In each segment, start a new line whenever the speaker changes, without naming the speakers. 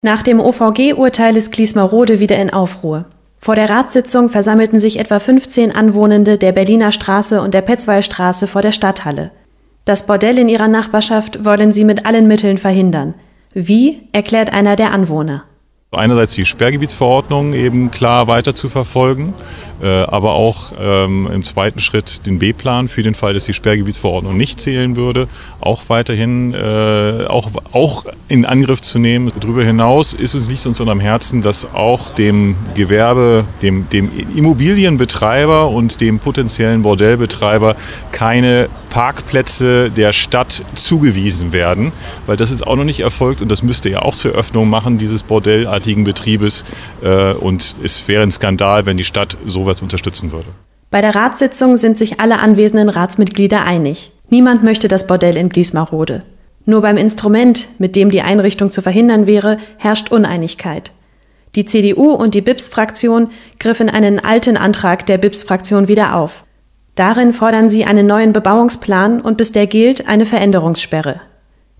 Nach dem OVG-Urteil ist Gliesmerode wieder in Aufruhr. Vor der Ratssitzung versammelten sich etwa 15 Anwohnende der Berliner Straße und der Petzwallstraße vor der Stadthalle. Das Bordell in ihrer Nachbarschaft wollen sie mit allen Mitteln verhindern. Wie, erklärt einer der Anwohner.
Einerseits die Sperrgebietsverordnung eben klar weiter zu verfolgen, äh, aber auch ähm, im zweiten Schritt den B-Plan für den Fall, dass die Sperrgebietsverordnung nicht zählen würde, auch weiterhin äh, auch, auch in Angriff zu nehmen. Darüber hinaus ist es, liegt uns am Herzen, dass auch dem Gewerbe, dem, dem Immobilienbetreiber und dem potenziellen Bordellbetreiber keine Parkplätze der Stadt zugewiesen werden, weil das ist auch noch nicht erfolgt und das müsste ja auch zur Öffnung machen dieses bordellartigen Betriebes äh, und es wäre ein Skandal, wenn die Stadt sowas unterstützen würde.
Bei der Ratssitzung sind sich alle anwesenden Ratsmitglieder einig. Niemand möchte das Bordell in Gliesmarode. Nur beim Instrument, mit dem die Einrichtung zu verhindern wäre, herrscht Uneinigkeit. Die CDU und die BIPS-Fraktion griffen einen alten Antrag der BIPS-Fraktion wieder auf. Darin fordern sie einen neuen Bebauungsplan und bis der gilt eine Veränderungssperre.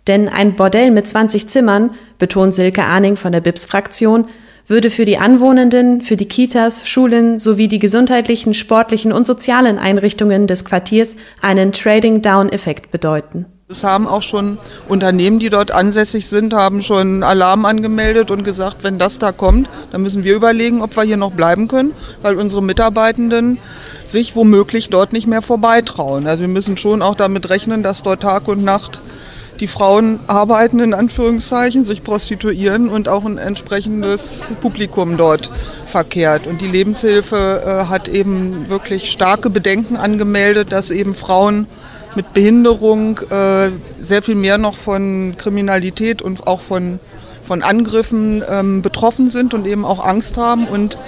Denn ein Bordell mit 20 Zimmern, betont Silke Ahning von der BIPS-Fraktion, würde für die Anwohnenden, für die Kitas, Schulen sowie die gesundheitlichen, sportlichen und sozialen Einrichtungen des Quartiers einen Trading-Down-Effekt bedeuten.
Es haben auch schon Unternehmen, die dort ansässig sind, haben schon Alarm angemeldet und gesagt, wenn das da kommt, dann müssen wir überlegen, ob wir hier noch bleiben können, weil unsere Mitarbeitenden sich womöglich dort nicht mehr vorbeitrauen. Also wir müssen schon auch damit rechnen, dass dort Tag und Nacht die Frauen arbeiten, in Anführungszeichen, sich prostituieren und auch ein entsprechendes Publikum dort verkehrt. Und die Lebenshilfe äh, hat eben wirklich starke Bedenken angemeldet, dass eben Frauen mit Behinderung äh, sehr viel mehr noch von Kriminalität und auch von, von Angriffen ähm, betroffen sind und eben auch Angst haben. Und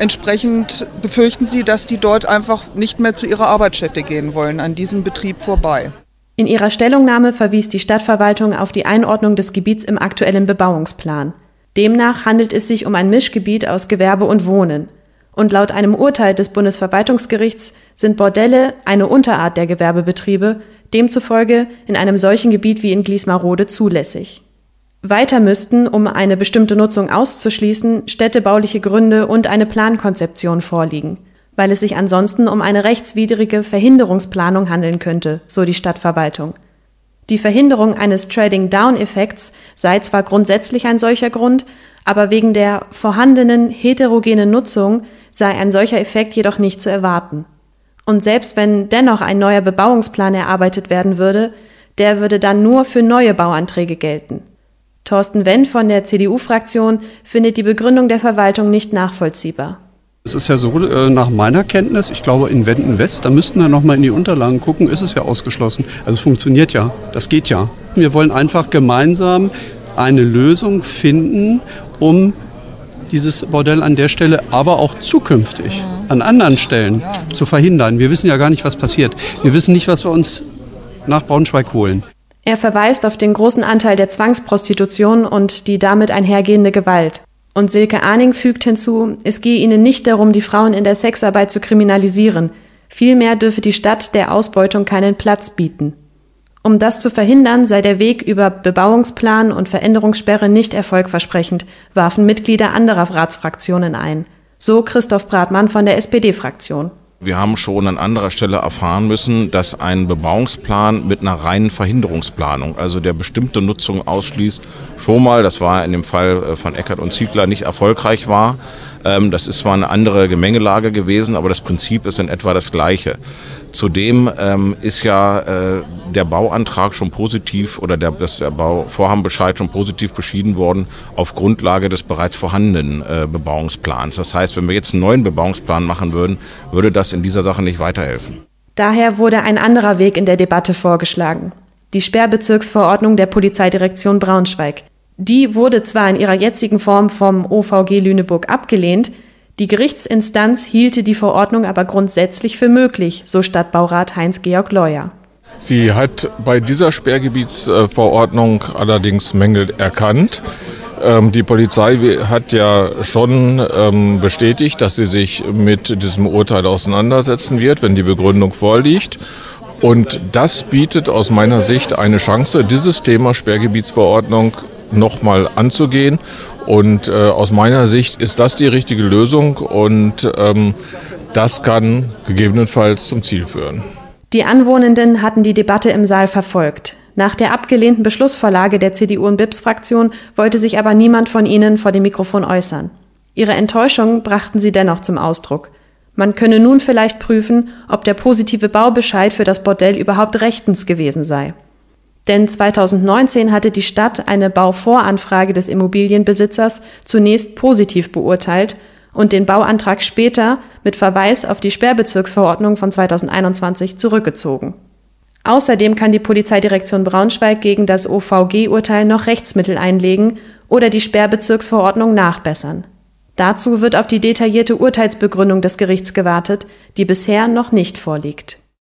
Entsprechend befürchten sie, dass die dort einfach nicht mehr zu ihrer Arbeitsstätte gehen wollen, an diesem Betrieb vorbei.
In ihrer Stellungnahme verwies die Stadtverwaltung auf die Einordnung des Gebiets im aktuellen Bebauungsplan. Demnach handelt es sich um ein Mischgebiet aus Gewerbe und Wohnen. Und laut einem Urteil des Bundesverwaltungsgerichts sind Bordelle eine Unterart der Gewerbebetriebe, demzufolge in einem solchen Gebiet wie in Gliesmarode zulässig. Weiter müssten, um eine bestimmte Nutzung auszuschließen, städtebauliche Gründe und eine Plankonzeption vorliegen, weil es sich ansonsten um eine rechtswidrige Verhinderungsplanung handeln könnte, so die Stadtverwaltung. Die Verhinderung eines Trading-Down-Effekts sei zwar grundsätzlich ein solcher Grund, aber wegen der vorhandenen heterogenen Nutzung sei ein solcher Effekt jedoch nicht zu erwarten. Und selbst wenn dennoch ein neuer Bebauungsplan erarbeitet werden würde, der würde dann nur für neue Bauanträge gelten. Thorsten Wendt von der CDU-Fraktion findet die Begründung der Verwaltung nicht nachvollziehbar.
Es ist ja so, äh, nach meiner Kenntnis, ich glaube in Wenden West, da müssten wir nochmal in die Unterlagen gucken, ist es ja ausgeschlossen. Also es funktioniert ja, das geht ja. Wir wollen einfach gemeinsam eine Lösung finden, um dieses Bordell an der Stelle, aber auch zukünftig an anderen Stellen zu verhindern. Wir wissen ja gar nicht, was passiert. Wir wissen nicht, was wir uns nach Braunschweig holen.
Er verweist auf den großen Anteil der Zwangsprostitution und die damit einhergehende Gewalt. Und Silke Ahning fügt hinzu, es gehe ihnen nicht darum, die Frauen in der Sexarbeit zu kriminalisieren. Vielmehr dürfe die Stadt der Ausbeutung keinen Platz bieten. Um das zu verhindern, sei der Weg über Bebauungsplan und Veränderungssperre nicht erfolgversprechend, warfen Mitglieder anderer Ratsfraktionen ein. So Christoph Bratmann von der SPD-Fraktion.
Wir haben schon an anderer Stelle erfahren müssen, dass ein Bebauungsplan mit einer reinen Verhinderungsplanung, also der bestimmte Nutzung ausschließt, schon mal, das war in dem Fall äh, von Eckert und Ziegler, nicht erfolgreich war. Ähm, das ist zwar eine andere Gemengelage gewesen, aber das Prinzip ist in etwa das gleiche. Zudem ähm, ist ja äh, der Bauantrag schon positiv oder der, das, der Bauvorhabenbescheid schon positiv beschieden worden auf Grundlage des bereits vorhandenen äh, Bebauungsplans. Das heißt, wenn wir jetzt einen neuen Bebauungsplan machen würden, würde das in dieser Sache nicht weiterhelfen.
Daher wurde ein anderer Weg in der Debatte vorgeschlagen. Die Sperrbezirksverordnung der Polizeidirektion Braunschweig. Die wurde zwar in ihrer jetzigen Form vom OVG Lüneburg abgelehnt, die Gerichtsinstanz hielte die Verordnung aber grundsätzlich für möglich, so Stadtbaurat Heinz-Georg Leuer.
Sie hat bei dieser Sperrgebietsverordnung allerdings Mängel erkannt. Ähm, die Polizei hat ja schon ähm, bestätigt, dass sie sich mit diesem Urteil auseinandersetzen wird, wenn die Begründung vorliegt. Und das bietet aus meiner Sicht eine Chance, dieses Thema Sperrgebietsverordnung nochmal anzugehen Und äh, aus meiner Sicht ist das die richtige Lösung und ähm, das kann gegebenenfalls zum Ziel führen.
Die Anwohnenden hatten die Debatte im Saal verfolgt. Nach der abgelehnten Beschlussvorlage der CDU und BIPS-Fraktion wollte sich aber niemand von ihnen vor dem Mikrofon äußern. Ihre Enttäuschung brachten sie dennoch zum Ausdruck. Man könne nun vielleicht prüfen, ob der positive Baubescheid für das Bordell überhaupt rechtens gewesen sei. Denn 2019 hatte die Stadt eine Bauvoranfrage des Immobilienbesitzers zunächst positiv beurteilt und den Bauantrag später mit Verweis auf die Sperrbezirksverordnung von 2021 zurückgezogen. Außerdem kann die Polizeidirektion Braunschweig gegen das OVG-Urteil noch Rechtsmittel einlegen oder die Sperrbezirksverordnung nachbessern. Dazu wird auf die detaillierte Urteilsbegründung des Gerichts gewartet, die bisher noch nicht vorliegt